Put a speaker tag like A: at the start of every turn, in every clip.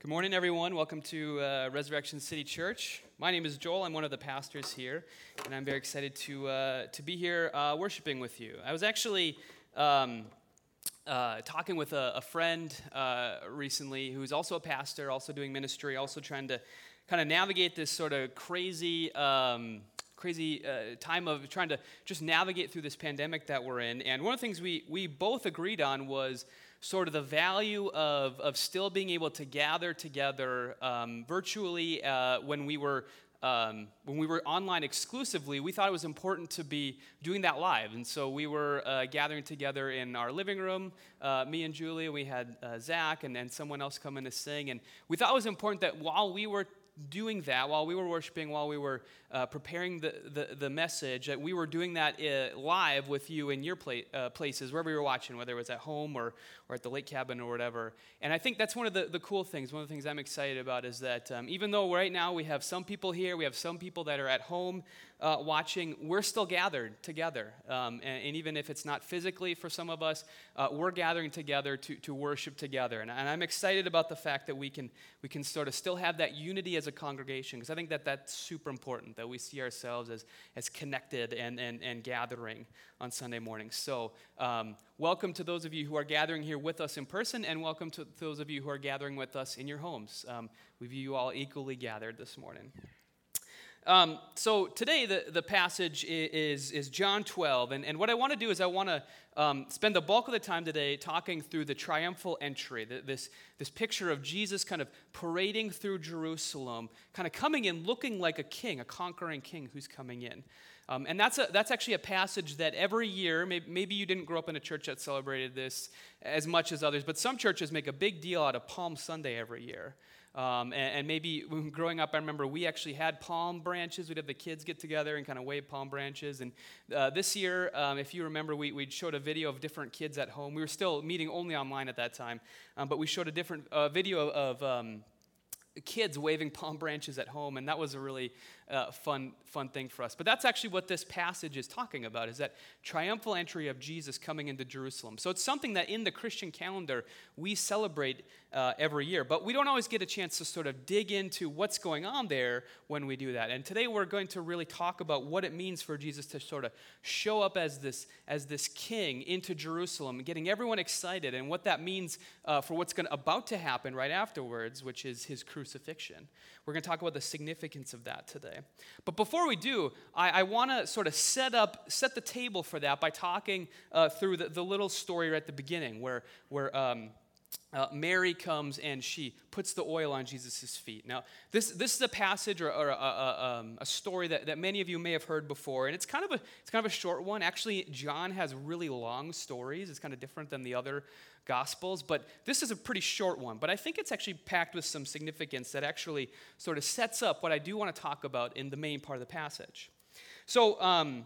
A: Good morning, everyone. Welcome to uh, Resurrection City Church. My name is Joel. I'm one of the pastors here, and I'm very excited to, uh, to be here uh, worshiping with you. I was actually um, uh, talking with a, a friend uh, recently who's also a pastor, also doing ministry, also trying to kind of navigate this sort of crazy. Um, crazy uh, time of trying to just navigate through this pandemic that we're in. And one of the things we, we both agreed on was sort of the value of, of still being able to gather together um, virtually uh, when we were um, when we were online exclusively, we thought it was important to be doing that live. And so we were uh, gathering together in our living room, uh, me and Julia. We had uh, Zach and, and someone else come in to sing. And we thought it was important that while we were doing that while we were worshiping, while we were uh, preparing the, the, the, message, that we were doing that uh, live with you in your pla- uh, places, wherever you were watching, whether it was at home or, or at the lake cabin or whatever. And I think that's one of the, the cool things. One of the things I'm excited about is that um, even though right now we have some people here, we have some people that are at home uh, watching, we're still gathered together. Um, and, and, even if it's not physically for some of us, uh, we're gathering together to, to worship together. And, and I'm excited about the fact that we can, we can sort of still have that unity as a congregation, because I think that that's super important, that we see ourselves as, as connected and, and, and gathering on Sunday mornings. So, um, welcome to those of you who are gathering here with us in person, and welcome to those of you who are gathering with us in your homes. Um, we view you all equally gathered this morning. Um, so today the, the passage is, is John 12, and, and what I want to do is I want to um, spend the bulk of the time today talking through the triumphal entry, the, this, this picture of Jesus kind of parading through Jerusalem, kind of coming in looking like a king, a conquering king who's coming in. Um, and that's, a, that's actually a passage that every year, maybe, maybe you didn't grow up in a church that celebrated this as much as others, but some churches make a big deal out of Palm Sunday every year. Um, and, and, maybe growing up, I remember we actually had palm branches. We'd have the kids get together and kind of wave palm branches. And uh, this year, um, if you remember, we, we showed a video of different kids at home. We were still meeting only online at that time, um, but we showed a different uh, video of um, kids waving palm branches at home, and that was a really uh, fun, fun thing for us. But that's actually what this passage is talking about, is that triumphal entry of Jesus coming into Jerusalem. So it's something that in the Christian calendar we celebrate uh, every year, but we don't always get a chance to sort of dig into what's going on there when we do that. And today we're going to really talk about what it means for Jesus to sort of show up as this, as this king into Jerusalem, getting everyone excited, and what that means uh, for what's going about to happen right afterwards, which is his crucifixion. We're going to talk about the significance of that today. But before we do, I, I want to sort of set up, set the table for that by talking uh, through the, the, little story right at the beginning where, where um, uh, Mary comes and she puts the oil on Jesus' feet. Now, this, this is a passage or, or a, a, um, a, story that, that many of you may have heard before, and it's kind, of a, it's kind of a short one. Actually, John has really long stories. It's kind of different than the other Gospels, but this is a pretty short one. But I think it's actually packed with some significance that actually sort of sets up what I do want to talk about in the main part of the passage. So, um,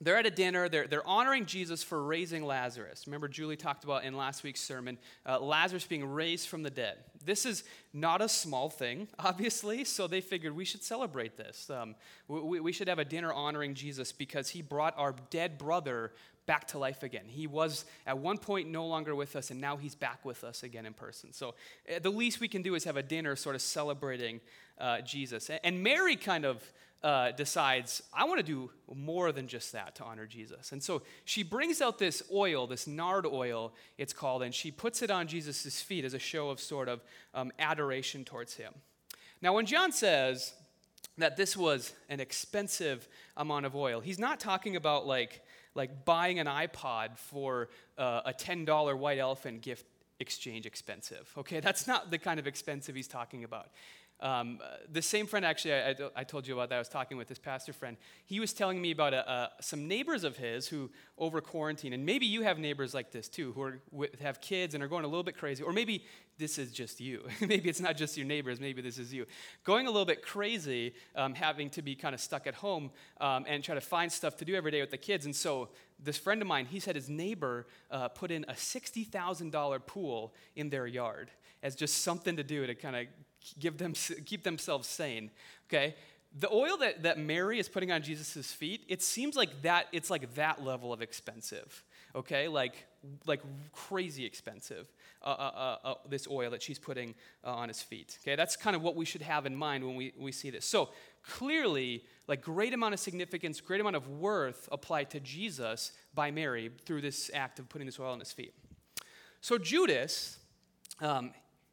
A: they're at a dinner. They're, they're honoring Jesus for raising Lazarus. Remember, Julie talked about in last week's sermon uh, Lazarus being raised from the dead. This is not a small thing, obviously, so they figured we should celebrate this. Um, we, we should have a dinner honoring Jesus because he brought our dead brother back to life again. He was at one point no longer with us, and now he's back with us again in person. So uh, the least we can do is have a dinner sort of celebrating uh, Jesus. And Mary kind of uh, decides, I want to do more than just that to honor Jesus. And so she brings out this oil, this nard oil, it's called, and she puts it on Jesus' feet as a show of sort of um, adoration towards him. Now, when John says that this was an expensive amount of oil, he's not talking about like, like buying an iPod for uh, a $10 white elephant gift exchange expensive. Okay, that's not the kind of expensive he's talking about. Um, the same friend, actually, I, I, told you about that. I was talking with this pastor friend. He was telling me about a, a, some neighbors of his who, over quarantine, and maybe you have neighbors like this too, who are, have kids and are going a little bit crazy, or maybe this is just you. maybe it's not just your neighbors, maybe this is you. Going a little bit crazy, um, having to be kind of stuck at home um, and try to find stuff to do every day with the kids. And so, this friend of mine, he said his neighbor uh, put in a $60,000 pool in their yard as just something to do to kind of give them, keep themselves sane. Okay? The oil that, that Mary is putting on Jesus' feet, it seems like that, it's like that level of expensive. okay? Like, like crazy expensive, uh, uh, uh, uh this oil that she's putting uh, on his feet, okay? That's kind of what we should have in mind when we, we see this. So clearly, like great amount of significance, great amount of worth applied to Jesus by Mary through this act of putting this oil on his feet. So Judas, um,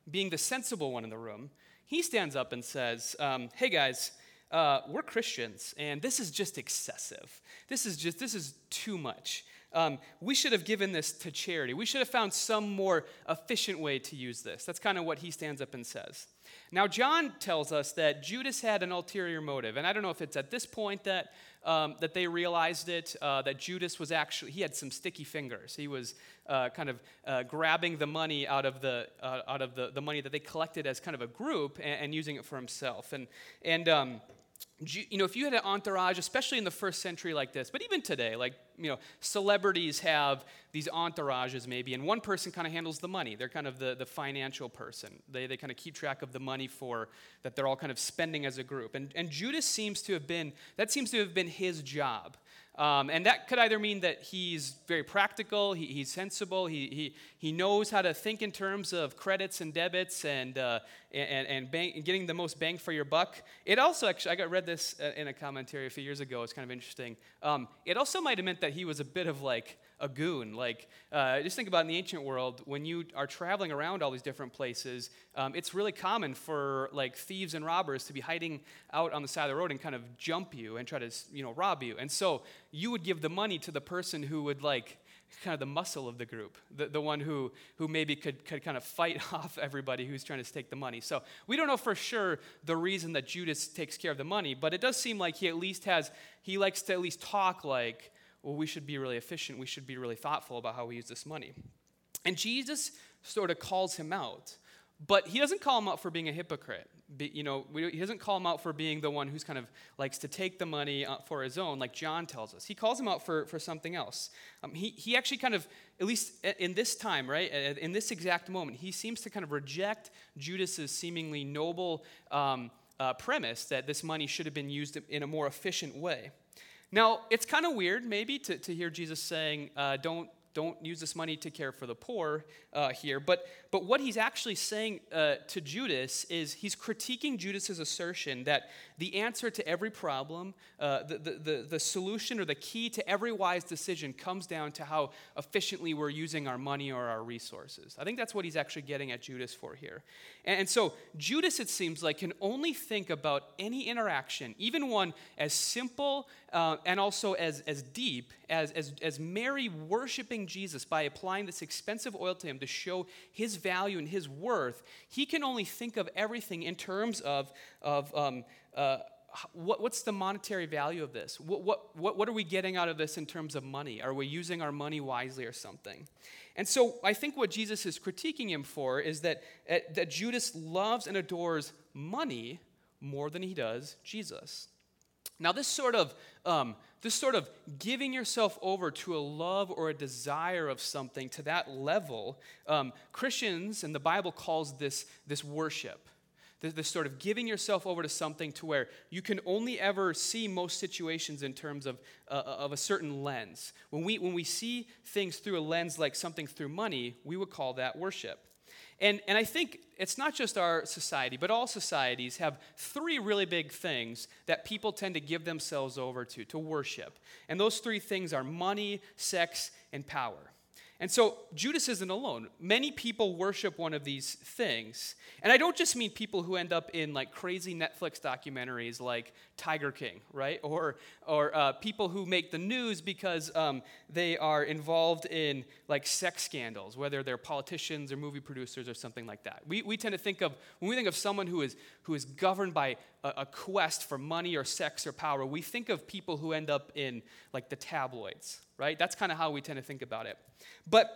A: being the sensible one in the room, he stands up and says, um, "Hey guys, uh, we're Christians, and this is just excessive. This is just this is too much. Um, we should have given this to charity. We should have found some more efficient way to use this. That's kind of what he stands up and says. Now, John tells us that Judas had an ulterior motive, and I don't know if it's at this point that um, that they realized it, uh, that Judas was actually, he had some sticky fingers. He was uh, kind of uh, grabbing the money out of, the, uh, out of the, the money that they collected as kind of a group and, and using it for himself. And, and um, you know, if you had an entourage, especially in the first century like this, but even today, like, you know, celebrities have these entourages maybe, and one person kind of handles the money. They're kind of the, the financial person. They, they kind of keep track of the money for that they're all kind of spending as a group. And, and Judas seems to have been, that seems to have been his job. Um, and that could either mean that he's very practical, he, he's sensible, he, he, he knows how to think in terms of credits and debits and, uh, and, and, bang, getting the most bang for your buck. It also, actually, I got read this uh, in a commentary a few years ago. It's kind of interesting. Um, it also might have meant that he was a bit of like a goon. Like, uh, just think about in the ancient world, when you are traveling around all these different places, um, it's really common for like thieves and robbers to be hiding out on the side of the road and kind of jump you and try to, you know, rob you. And so you would give the money to the person who would like kind of the muscle of the group, the, the one who, who maybe could, could kind of fight off everybody who's trying to take the money. So we don't know for sure the reason that Judas takes care of the money, but it does seem like he at least has, he likes to at least talk like, well, we should be really efficient. We should be really thoughtful about how we use this money. And Jesus sort of calls him out. But he doesn't call him out for being a hypocrite. Be, you know, he doesn't call him out for being the one who's kind of likes to take the money uh, for his own, like John tells us. He calls him out for, for something else. Um, he, he actually kind of, at least in this time, right, in this exact moment, he seems to kind of reject Judas's seemingly noble um, uh, premise that this money should have been used in a more efficient way. Now, it's kind of weird, maybe, to, to hear Jesus saying, uh, don't, don't use this money to care for the poor uh, here. But, but what he's actually saying uh, to Judas is he's critiquing Judas's assertion that the answer to every problem, uh, the, the, the, the, solution or the key to every wise decision comes down to how efficiently we're using our money or our resources. I think that's what he's actually getting at Judas for here. And, and so Judas, it seems like, can only think about any interaction, even one as simple uh, and also as, as deep as, as, as Mary worshiping Jesus by applying this expensive oil to him to show his value and his worth, he can only think of everything in terms of, of um, uh, what, what's the monetary value of this? What, what, what, what are we getting out of this in terms of money? Are we using our money wisely or something? And so I think what Jesus is critiquing him for is that, uh, that Judas loves and adores money more than he does Jesus. Now, this sort of um, this sort of giving yourself over to a love or a desire of something to that level, um, Christians and the Bible calls this this worship. This, this sort of giving yourself over to something to where you can only ever see most situations in terms of, uh, of a certain lens. When we, when we see things through a lens like something through money, we would call that worship. And, and I think it's not just our society, but all societies have three really big things that people tend to give themselves over to, to worship. And those three things are money, sex, and power. And so Judas isn't alone. Many people worship one of these things. And I don't just mean people who end up in like crazy Netflix documentaries like Tiger King, right? Or, or uh, people who make the news because um, they are involved in like sex scandals, whether they're politicians or movie producers or something like that. We, we tend to think of, when we think of someone who is, who is governed by a, quest for money or sex or power, we think of people who end up in like the tabloids, right? That's kind of how we tend to think about it. But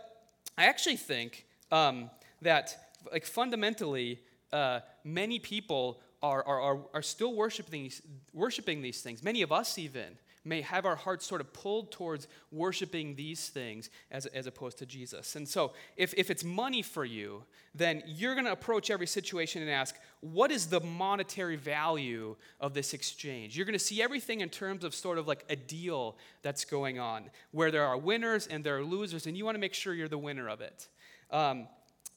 A: I actually think um, that, like, fundamentally, uh, many people are, are, are, are still worshiping these, worshiping these things. Many of us, even. May have our hearts sort of pulled towards worshiping these things as, as opposed to Jesus. And so, if, if it's money for you, then you're going to approach every situation and ask, what is the monetary value of this exchange? You're going to see everything in terms of sort of like a deal that's going on, where there are winners and there are losers, and you want to make sure you're the winner of it. Um,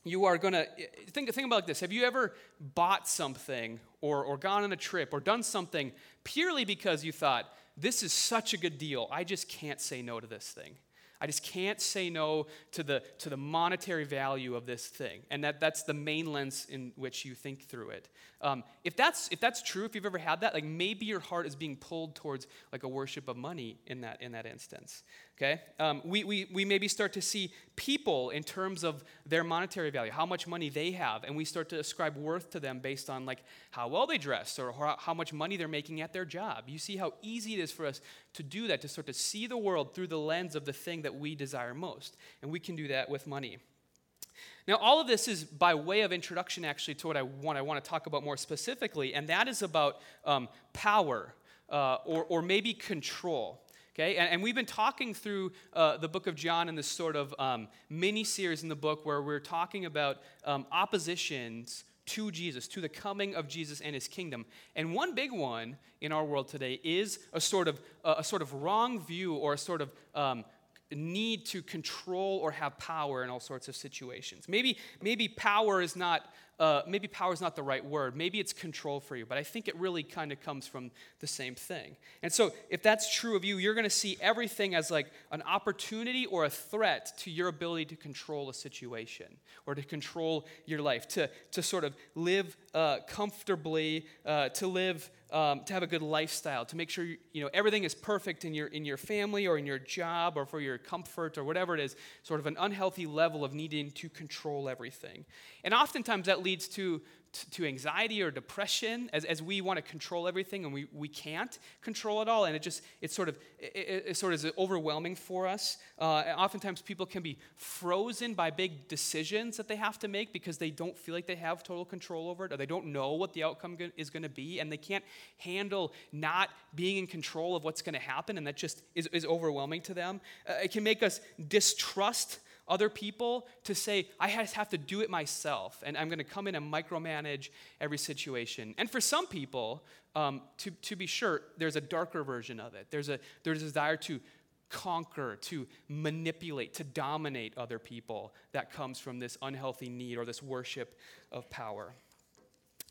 A: you are going to think, think about like this have you ever bought something or, or gone on a trip or done something purely because you thought this is such a good deal. I just can't say no to this thing. I just can't say no to the to the monetary value of this thing. And that that's the main lens in which you think through it um, if that's if that's true if you've ever had that like maybe your heart is being pulled towards like a worship of money in that in that instance okay? Um, we, we, we maybe start to see people in terms of their monetary value how much money they have and we start to ascribe worth to them based on like how well they dress or how, how much money they're making at their job. You see how easy it is for us to do that to start to see the world through the lens of the thing that we desire most and we can do that with money now, all of this is by way of introduction, actually, to what I want, I want to talk about more specifically, and that is about um, power uh, or, or maybe control. Okay, and, and we've been talking through uh, the book of John in this sort of um, mini series in the book where we're talking about um, oppositions to Jesus, to the coming of Jesus and his kingdom. And one big one in our world today is a sort of, uh, a sort of wrong view or a sort of um, need to control or have power in all sorts of situations. Maybe, maybe power is not uh, maybe power is not the right word. Maybe it's control for you, but I think it really kind of comes from the same thing. And so, if that's true of you, you're going to see everything as like an opportunity or a threat to your ability to control a situation or to control your life, to, to sort of live uh, comfortably, uh, to live um, to have a good lifestyle, to make sure you, you know everything is perfect in your in your family or in your job or for your comfort or whatever it is. Sort of an unhealthy level of needing to control everything, and oftentimes that leads to to anxiety or depression as, as we want to control everything and we, we can't control it all and it just it's sort of it, it sort of is overwhelming for us. Uh, oftentimes people can be frozen by big decisions that they have to make because they don't feel like they have total control over it or they don't know what the outcome is going to be and they can't handle not being in control of what's going to happen and that just is, is overwhelming to them. Uh, it can make us distrust other people to say, I have to do it myself, and I'm going to come in and micromanage every situation. And for some people, um, to, to be sure, there's a darker version of it. There's a, there's a desire to conquer, to manipulate, to dominate other people that comes from this unhealthy need or this worship of power.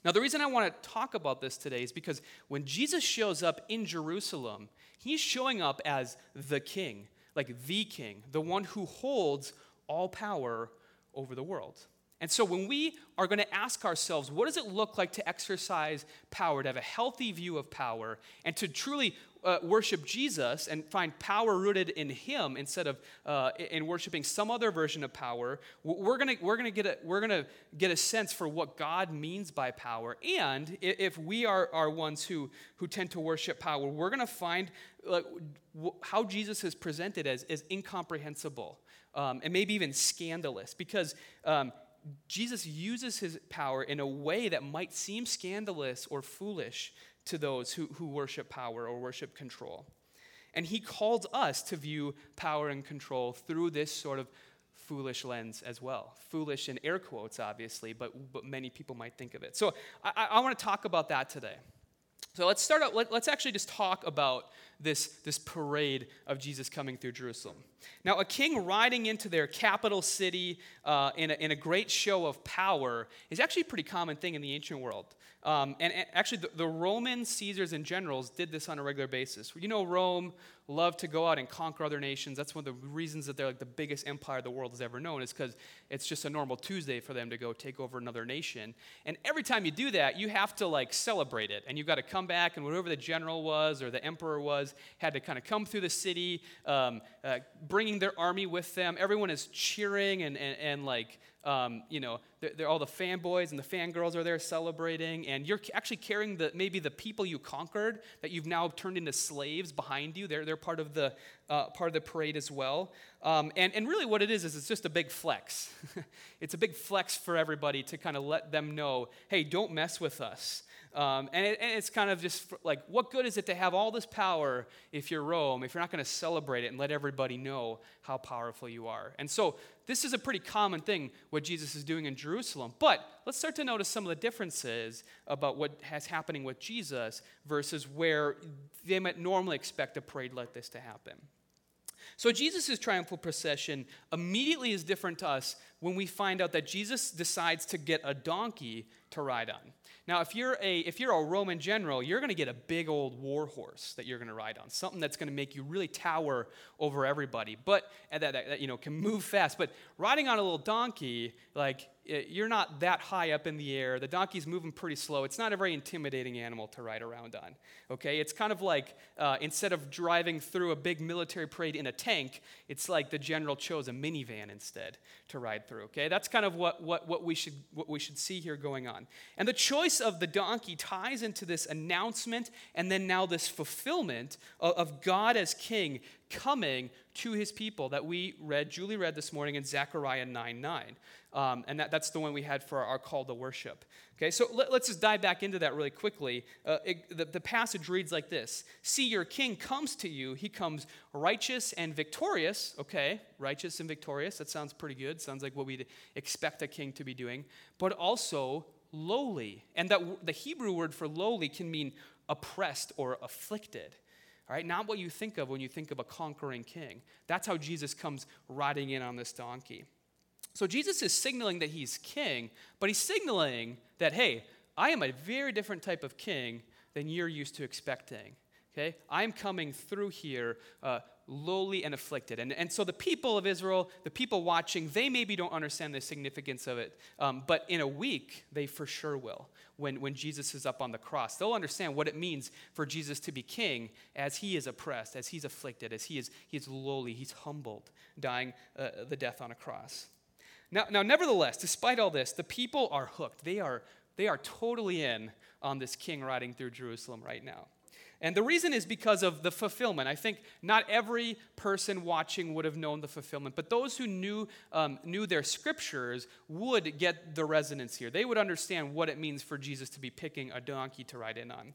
A: Now, the reason I want to talk about this today is because when Jesus shows up in Jerusalem, he's showing up as the king like the king, the one who holds all power over the world. And so when we are going to ask ourselves, what does it look like to exercise power, to have a healthy view of power, and to truly uh, worship Jesus and find power rooted in Him instead of uh, in worshiping some other version of power, we're going we're gonna get, a, we're gonna get a sense for what God means by power. And if we are, are ones who, who tend to worship power, we're to find like, how Jesus is presented as, as incomprehensible um, and maybe even scandalous because um, Jesus uses his power in a way that might seem scandalous or foolish to those who, who worship power or worship control. And he calls us to view power and control through this sort of foolish lens as well. Foolish in air quotes, obviously, but, but many people might think of it. So I, I want to talk about that today. So let's start out, let, us actually just talk about this, this parade of Jesus coming through Jerusalem. Now, a king riding into their capital city uh, in, a, in a great show of power is actually a pretty common thing in the ancient world. Um, and, and, actually, the, the, Roman Caesars and generals did this on a regular basis. You know, Rome loved to go out and conquer other nations. That's one of the reasons that they're like the biggest empire the world has ever known, is because it's just a normal Tuesday for them to go take over another nation. And every time you do that, you have to like celebrate it. And you've got to come back, and whatever the general was or the emperor had to kind of come through the city, um, uh, bringing their army with them. Everyone is cheering and, and, and like, um, you know, they're, they're all the fanboys and the fangirls are there celebrating, and you're actually carrying the maybe the people you conquered that you've now turned into slaves behind you. They're, they're part of the uh, part of the parade as well. Um, and, and really, what it is is it's just a big flex. it's a big flex for everybody to kind of let them know, hey, don't mess with us. Um, and, it, and, it's kind of just like, what good is it to have all this power if you're Rome, if you're not going to celebrate it and let everybody know how powerful you are? And so, this is a pretty common thing, what Jesus is doing in Jerusalem. But let's start to notice some of the differences about what has happening with Jesus versus where they might normally expect a parade like this to happen. So, Jesus' triumphal procession immediately is different to us when we find out that Jesus decides to get a donkey to ride on. Now, if you're a if you're a Roman general, you're going to get a big old war horse that you're going to ride on, something that's going to make you really tower over everybody, but that, that, that you know can move fast. But riding on a little donkey, like you're not that high up in the air. The donkey's moving pretty slow. It's not a very intimidating animal to ride around on. Okay, it's kind of like uh, instead of driving through a big military parade in a tank, it's like the general chose a minivan instead to ride through. Okay, that's kind of what, what, what we should what we should see here going on. And the choice of the donkey ties into this announcement and then now this fulfillment of, of God as King coming to His people that we read. Julie read this morning in Zechariah 9 9. Um, and that, that's the one we had for our call to worship. Okay, so let, us just dive back into that really quickly. Uh, it, the, the passage reads like this See, your king comes to you. He comes righteous and victorious. Okay, righteous and victorious. That sounds pretty good. Sounds like what we'd expect a king to be doing. But also lowly. And that the Hebrew word for lowly can mean oppressed or afflicted. All right, not what you think of when you think of a conquering king. That's how Jesus comes riding in on this donkey. So Jesus is signaling that he's king, but he's signaling that, hey, I am a very different type of king than you're used to expecting. Okay? I'm coming through here uh, lowly and afflicted. And, and so the people of Israel, the people watching, they maybe don't understand the significance of it. Um, but in a week, they for sure will when, when Jesus is up on the cross. They'll understand what it means for Jesus to be king as he is oppressed, as he's afflicted, as he is, he is lowly, he's humbled, dying uh, the death on a cross. Now, now, nevertheless, despite all this, the people are hooked. They are, they are totally in on this king riding through Jerusalem right now. And the reason is because of the fulfillment. I think not every person watching would have known the fulfillment, but those who knew, um, knew their scriptures would get the resonance here. They would understand what it means for Jesus to be picking a donkey to ride in on.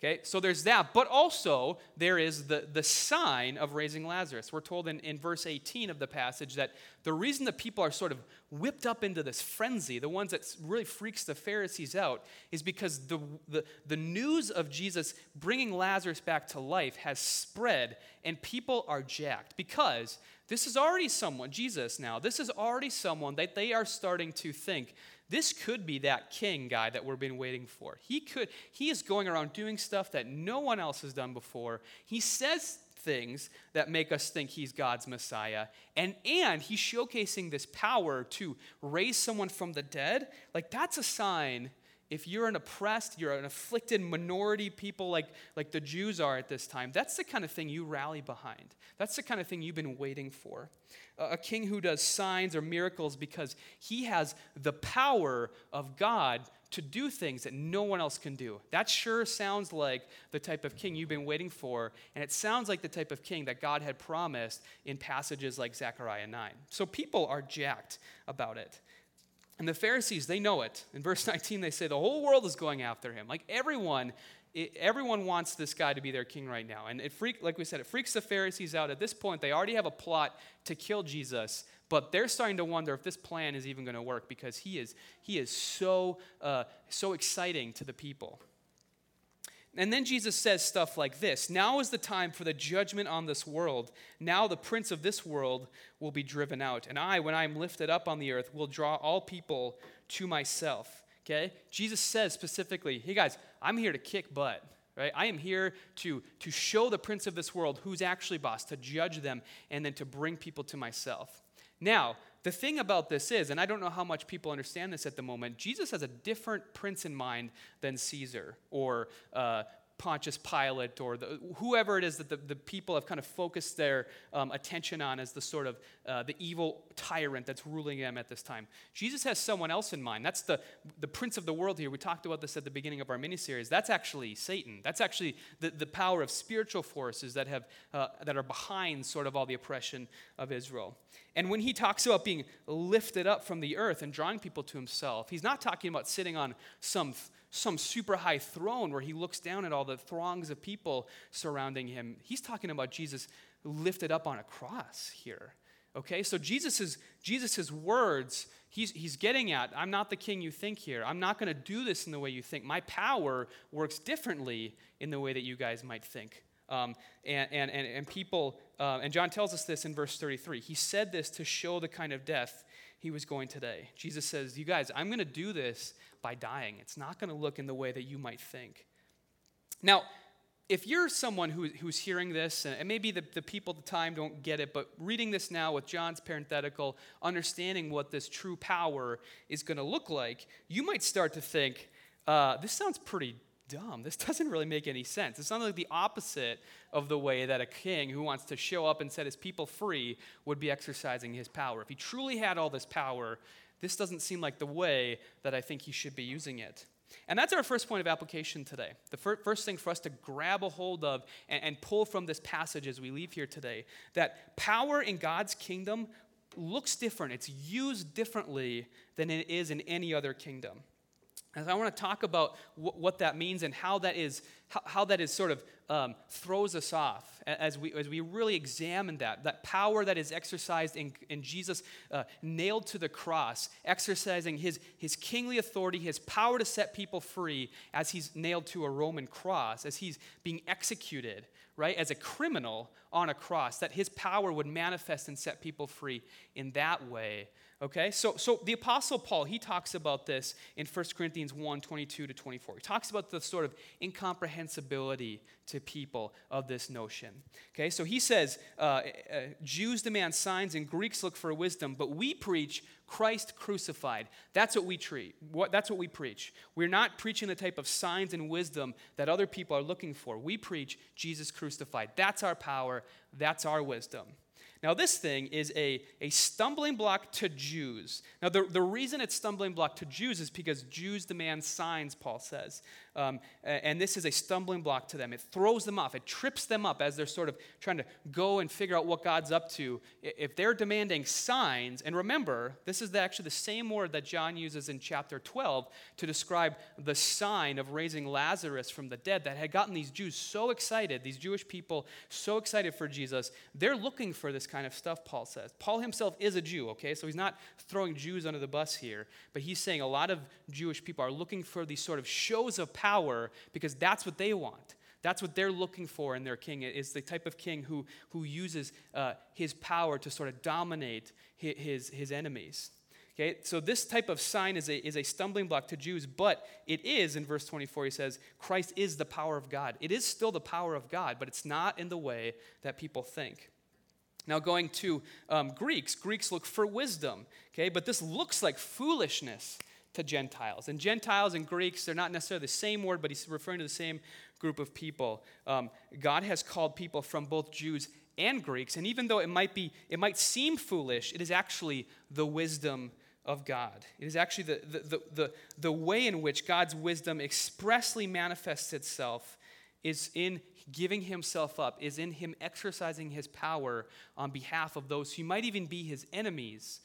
A: Okay, so there's that, but also there is the, the sign of raising Lazarus. We're told in, in verse 18 of the passage that the reason that people are sort of whipped up into this frenzy, the ones that really freaks the Pharisees out, is because the, the, the news of Jesus bringing Lazarus back to life has spread and people are jacked because this is already someone, Jesus now, this is already someone that they are starting to think this could be that king guy that we've been waiting for. He could he is going around doing stuff that no one else has done before. He says things that make us think he's God's Messiah. And and he's showcasing this power to raise someone from the dead. Like that's a sign if you're an oppressed, you're an afflicted minority people like, like the Jews are at this time, that's the kind of thing you rally behind. That's the kind of thing you've been waiting for. A king who does signs or miracles because he has the power of God to do things that no one else can do. That sure sounds like the type of king you've been waiting for, and it sounds like the type of king that God had promised in passages like Zechariah 9. So people are jacked about it. And the Pharisees, they know it. In verse 19, they say the whole world is going after him. Like everyone, it, everyone wants this guy to be their king right now. And it freak, like we said, it freaks the Pharisees out. At this point, they already have a plot to kill Jesus, but they're starting to wonder if this plan is even going to work because he is, he is so, uh, so exciting to the people. And then Jesus says stuff like this Now is the time for the judgment on this world. Now the prince of this world will be driven out. And I, when I am lifted up on the earth, will draw all people to myself. Okay? Jesus says specifically, Hey guys, I'm here to kick butt. Right? I am here to, to show the prince of this world who's actually boss, to judge them, and then to bring people to myself. Now, the thing about this is, and I don't know how much people understand this at the moment, Jesus has a different prince in mind than Caesar or uh, Pontius Pilate or the, whoever it is that the, the people have kind of focused their um, attention on as the sort of uh, the evil tyrant that's ruling them at this time. Jesus has someone else in mind. That's the, the prince of the world here. We talked about this at the beginning of our miniseries. That's actually Satan. That's actually the, the power of spiritual forces that, have, uh, that are behind sort of all the oppression of Israel. And when he talks about being lifted up from the earth and drawing people to himself, he's not talking about sitting on some some super high throne where he looks down at all the throngs of people surrounding him. He's talking about Jesus lifted up on a cross here. Okay, so Jesus' Jesus's words, he's, he's getting at, I'm not the king you think here. I'm not going to do this in the way you think. My power works differently in the way that you guys might think. Um, and, and, and, and, people, uh, and John tells us this in verse 33. He said this to show the kind of death he was going today. Jesus says, You guys, I'm going to do this by dying. It's not going to look in the way that you might think. Now, if you're someone who, who's hearing this, and maybe the, the people at the time don't get it, but reading this now with John's parenthetical, understanding what this true power is going to look like, you might start to think, uh, this sounds pretty dumb. This doesn't really make any sense. It sounds like the opposite of the way that a king who wants to show up and set his people free would be exercising his power. If he truly had all this power, this doesn't seem like the way that I think he should be using it. And that's our first point of application today. The fir- first thing for us to grab a hold of and, and pull from this passage as we leave here today that power in God's kingdom looks different, it's used differently than it is in any other kingdom. And I want to talk about wh- what that means and how that is, how, how that is sort of um, throws us off as we, as we really examine that. That power that is exercised in, in Jesus uh, nailed to the cross, exercising his, his kingly authority, his power to set people free as he's nailed to a Roman cross, as he's being executed, right, as a criminal on a cross, that his power would manifest and set people free in that way Okay, so, so the Apostle Paul, he talks about this in 1 Corinthians 1 22 to 24. He talks about the sort of incomprehensibility to people of this notion. Okay, so he says uh, uh, Jews demand signs and Greeks look for wisdom, but we preach Christ crucified. That's what we treat. What, that's what we preach. We're not preaching the type of signs and wisdom that other people are looking for. We preach Jesus crucified. That's our power, that's our wisdom. Now, this thing is a, a stumbling block to Jews. Now, the, the reason it's stumbling block to Jews is because Jews demand signs, Paul says. Um, and this is a stumbling block to them. It throws them off, it trips them up as they're sort of trying to go and figure out what God's up to. If they're demanding signs, and remember, this is actually the same word that John uses in chapter 12 to describe the sign of raising Lazarus from the dead that had gotten these Jews so excited, these Jewish people so excited for Jesus. They're looking for this kind of stuff, Paul says. Paul himself is a Jew, okay? So he's not throwing Jews under the bus here, but he's saying a lot of Jewish people are looking for these sort of shows of power because that's what they want. That's what they're looking for in their king, is the type of king who, who uses uh, his power to sort of dominate his, his, his enemies. Okay, so this type of sign is a, is a stumbling block to Jews, but it is, in verse 24, he says, Christ is the power of God. It is still the power of God, but it's not in the way that people think. Now, going to um, Greeks, Greeks look for wisdom, okay, but this looks like foolishness to Gentiles. And Gentiles and Greeks, they're not necessarily the same word, but he's referring to the same group of people. Um, God has called people from both Jews and Greeks, and even though it might be, it might seem foolish, it is actually the wisdom of God. It is actually the, the, the, the, the way in which God's wisdom expressly manifests itself is in giving himself up, is in him exercising his power on behalf of those who might even be his enemies.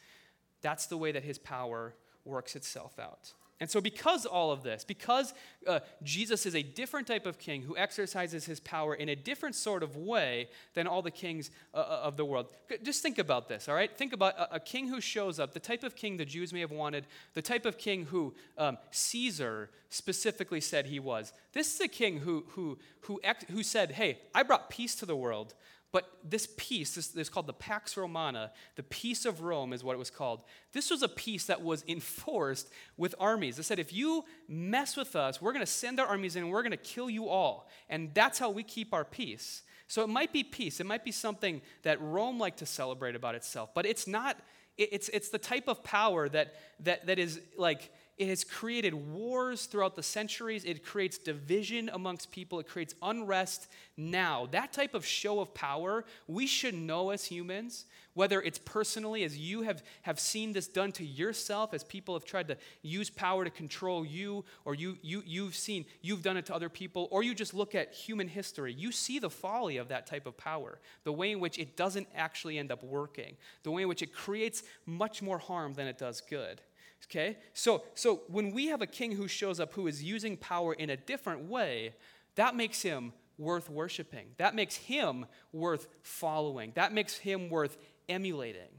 A: That's the way that his power works itself out. And so, because all of this, because uh, Jesus is a different type of king who exercises his power in a different sort of way than all the kings uh, uh of the world, just think about this, all right? Think about a, a, king who shows up, the type of king the Jews may have wanted, the type of king who um, Caesar specifically said he was. This is a king who, who, who, ex- who said, Hey, I brought peace to the world. But this peace, this, is called the Pax Romana, the peace of Rome is what it was called. This was a peace that was enforced with armies. They said, if you mess with us, we're going to send our armies in and we're going to kill you all. And that's how we keep our peace. So it might be peace. It might be something that Rome liked to celebrate about itself. But it's not, it's, it's the type of power that, that, that is like, it has created wars throughout the centuries. It creates division amongst people. It creates unrest now. That type of show of power, we should know as humans, whether it's personally, as you have, have seen this done to yourself, as people have tried to use power to control you, or you, you, you've seen, you've done it to other people, or you just look at human history. You see the folly of that type of power, the way in which it doesn't actually end up working, the way in which it creates much more harm than it does good. Okay? So, so when we have a king who shows up who is using power in a different way, that makes him worth worshiping. That makes him worth following. That makes him worth emulating.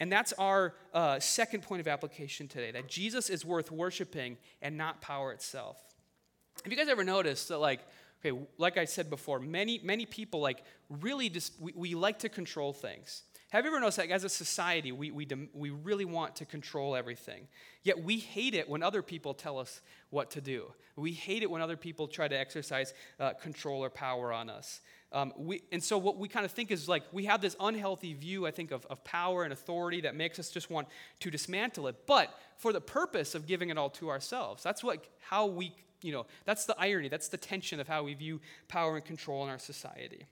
A: And that's our uh, second point of application today that Jesus is worth worshiping and not power itself. Have you guys ever noticed that, like, okay, like I said before, many, many people, like, really just, we, we like to control things. Have you ever noticed that as a society, we, we, we really want to control everything? Yet we hate it when other people tell us what to do. We hate it when other people try to exercise uh, control or power on us. Um, we, and so, what we kind of think is like we have this unhealthy view, I think, of, of power and authority that makes us just want to dismantle it, but for the purpose of giving it all to ourselves. That's what, how we, you know, that's the irony, that's the tension of how we view power and control in our society.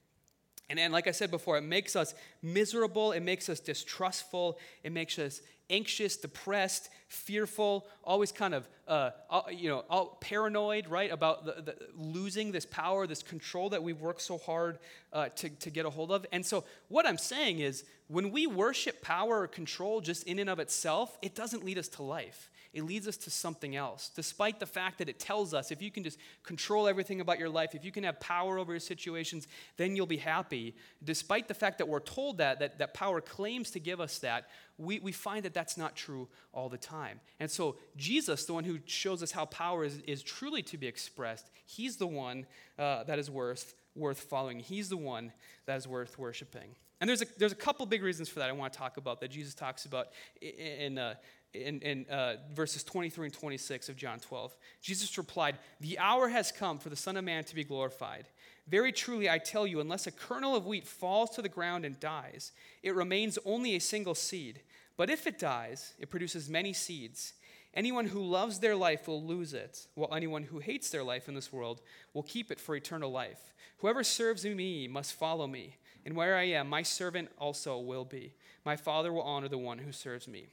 A: And, and like I said before, it makes us miserable, it makes us distrustful, it makes us anxious, depressed, fearful, always kind of, uh, you know, all paranoid, right, about the, the, losing this power, this control that we've worked so hard uh, to, to get a hold of. And so, what I'm saying is, when we worship power or control just in and of itself, it doesn't lead us to life it leads us to something else. Despite the fact that it tells us if you can just control everything about your life, if you can have power over your situations, then you'll be happy. Despite the fact that we're told that, that, that power claims to give us that, we, we find that that's not true all the time. And so, Jesus, the one who shows us how power is, is truly to be expressed, he's the one uh, that is worth, worth following. He's the one that is worth worshiping. And there's a, there's a couple big reasons for that I want to talk about that Jesus talks about in, uh, in, in uh, verses 23 and 26 of John 12. Jesus replied, The hour has come for the Son of Man to be glorified. Very truly, I tell you, unless a kernel of wheat falls to the ground and dies, it remains only a single seed. But if it dies, it produces many seeds. Anyone who loves their life will lose it, while anyone who hates their life in this world will keep it for eternal life. Whoever serves me must follow me, and where I am, my servant also will be. My Father will honor the one who serves me.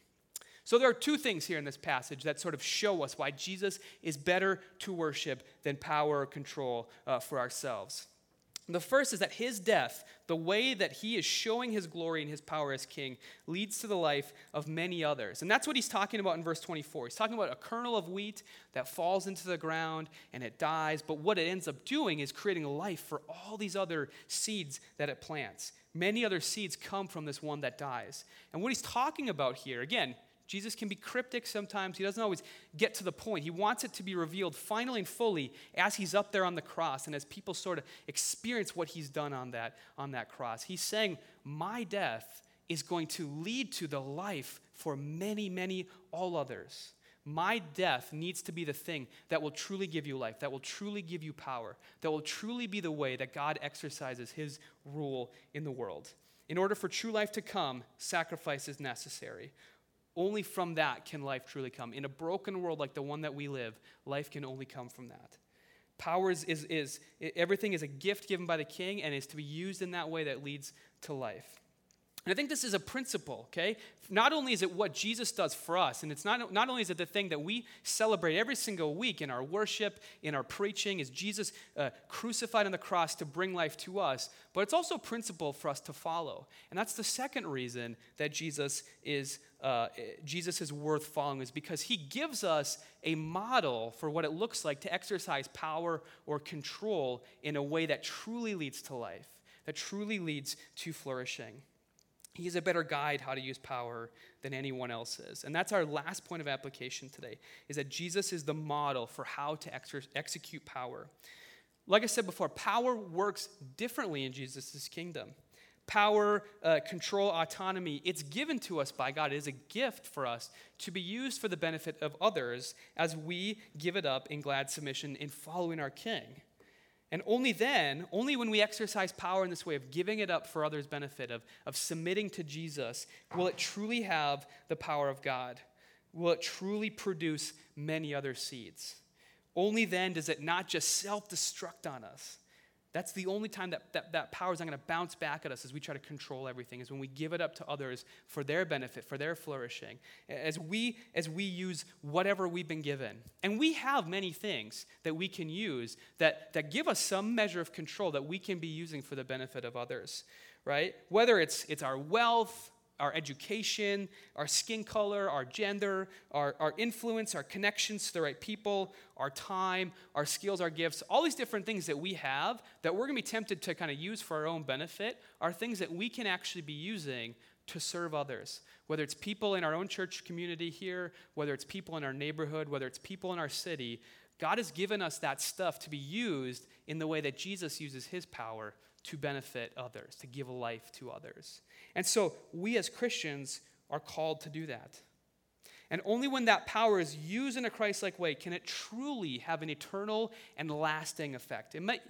A: So there are two things here in this passage that sort of show us why Jesus is better to worship than power or control uh, for ourselves. The first is that his death, the way that he is showing his glory and his power as king, leads to the life of many others. And that's what he's talking about in verse 24. He's talking about a kernel of wheat that falls into the ground and it dies, but what it ends up doing is creating life for all these other seeds that it plants. Many other seeds come from this one that dies. And what he's talking about here, again, Jesus can be cryptic sometimes. He doesn't always get to the point. He wants it to be revealed finally and fully as he's up there on the cross and as people sort of experience what he's done on that, on that cross. He's saying, My death is going to lead to the life for many, many, all others. My death needs to be the thing that will truly give you life, that will truly give you power, that will truly be the way that God exercises his rule in the world. In order for true life to come, sacrifice is necessary. Only from that can life truly come. In a broken world like the one that we live, life can only come from that. Power is, is, is everything is a gift given by the king and is to be used in that way that leads to life. And I think this is a principle, okay? Not only is it what Jesus does for us, and it's not, not only is it the thing that we celebrate every single week in our worship, in our preaching, is Jesus uh, crucified on the cross to bring life to us, but it's also a principle for us to follow. And that's the second reason that Jesus is, uh, Jesus is worth following, is because he gives us a model for what it looks like to exercise power or control in a way that truly leads to life, that truly leads to flourishing. He's a better guide how to use power than anyone else is. And that's our last point of application today, is that Jesus is the model for how to ex- execute power. Like I said before, power works differently in Jesus' kingdom. Power, uh, control, autonomy, it's given to us by God. It is a gift for us to be used for the benefit of others as we give it up in glad submission in following our King. And only then, only when we exercise power in this way of giving it up for others' benefit, of, of submitting to Jesus, will it truly have the power of God. will it truly produce many other seeds. Only then does it not just self destruct on us. That's the only time that, that, that power is not going to bounce back at us as we try to control everything, is when we give it up to others for their benefit, for their flourishing. As we, as we use whatever we've been given. And we have many things that we can use that, that give us some measure of control that we can be using for the benefit of others, right? Whether it's, it's our wealth, our education, our skin color, our gender, our, our influence, our connections to the right people, our time, our skills, our gifts, all these different things that we have that we're going to be tempted to kind of use for our own benefit are things that we can actually be using to serve others. Whether it's people in our own church community here, whether it's people in our neighborhood, whether it's people in our city, God has given us that stuff to be used in the way that Jesus uses his power to benefit others, to give life to others. And so we as Christians are called to do that. And only when that power is used in a Christ like way can it truly have an eternal and lasting effect. It might,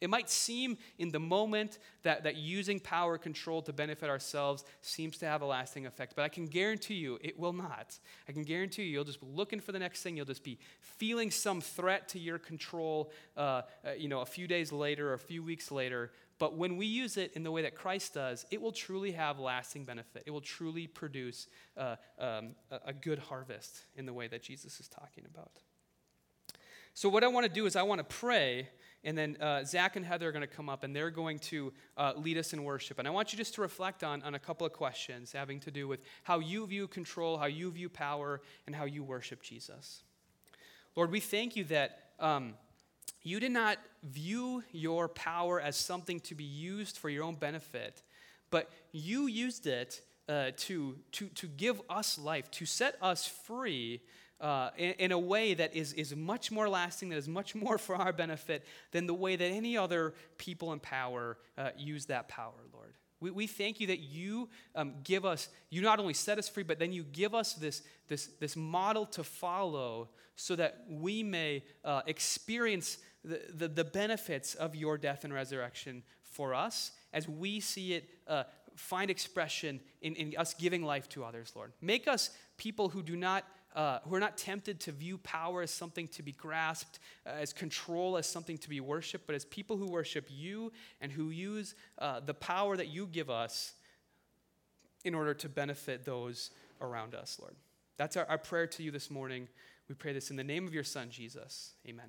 A: it might seem in the moment that, that using power control to benefit ourselves seems to have a lasting effect, but I can guarantee you it will not. I can guarantee you you'll just be looking for the next thing. You'll just be feeling some threat to your control, uh, uh, you know, a few days later or a few weeks later. But when we use it in the way that Christ does, it will truly have lasting benefit. It will truly produce uh, um, a good harvest in the way that Jesus is talking about. So, what I want to do is, I want to pray and then uh, Zach and Heather are going to come up and they're going to uh, lead us in worship. And I want you just to reflect on, on a couple of questions having to do with how you view control, how you view power, and how you worship Jesus. Lord, we thank you that um, you did not view your power as something to be used for your own benefit, but you used it uh, to, to, to give us life, to set us free uh, in, in, a way that is, is much more lasting, that is much more for our benefit than the way that any other people in power uh, use that power, Lord. We, we thank you that you um, give us, you not only set us free, but then you give us this, this, this model to follow so that we may uh, experience the, the, the, benefits of your death and resurrection for us as we see it uh, find expression in, in us giving life to others, Lord. Make us people who do not uh, who are not tempted to view power as something to be grasped, uh, as control as something to be worshiped, but as people who worship you and who use uh, the power that you give us in order to benefit those around us, Lord. That's our, our prayer to you this morning. We pray this in the name of your Son, Jesus. Amen.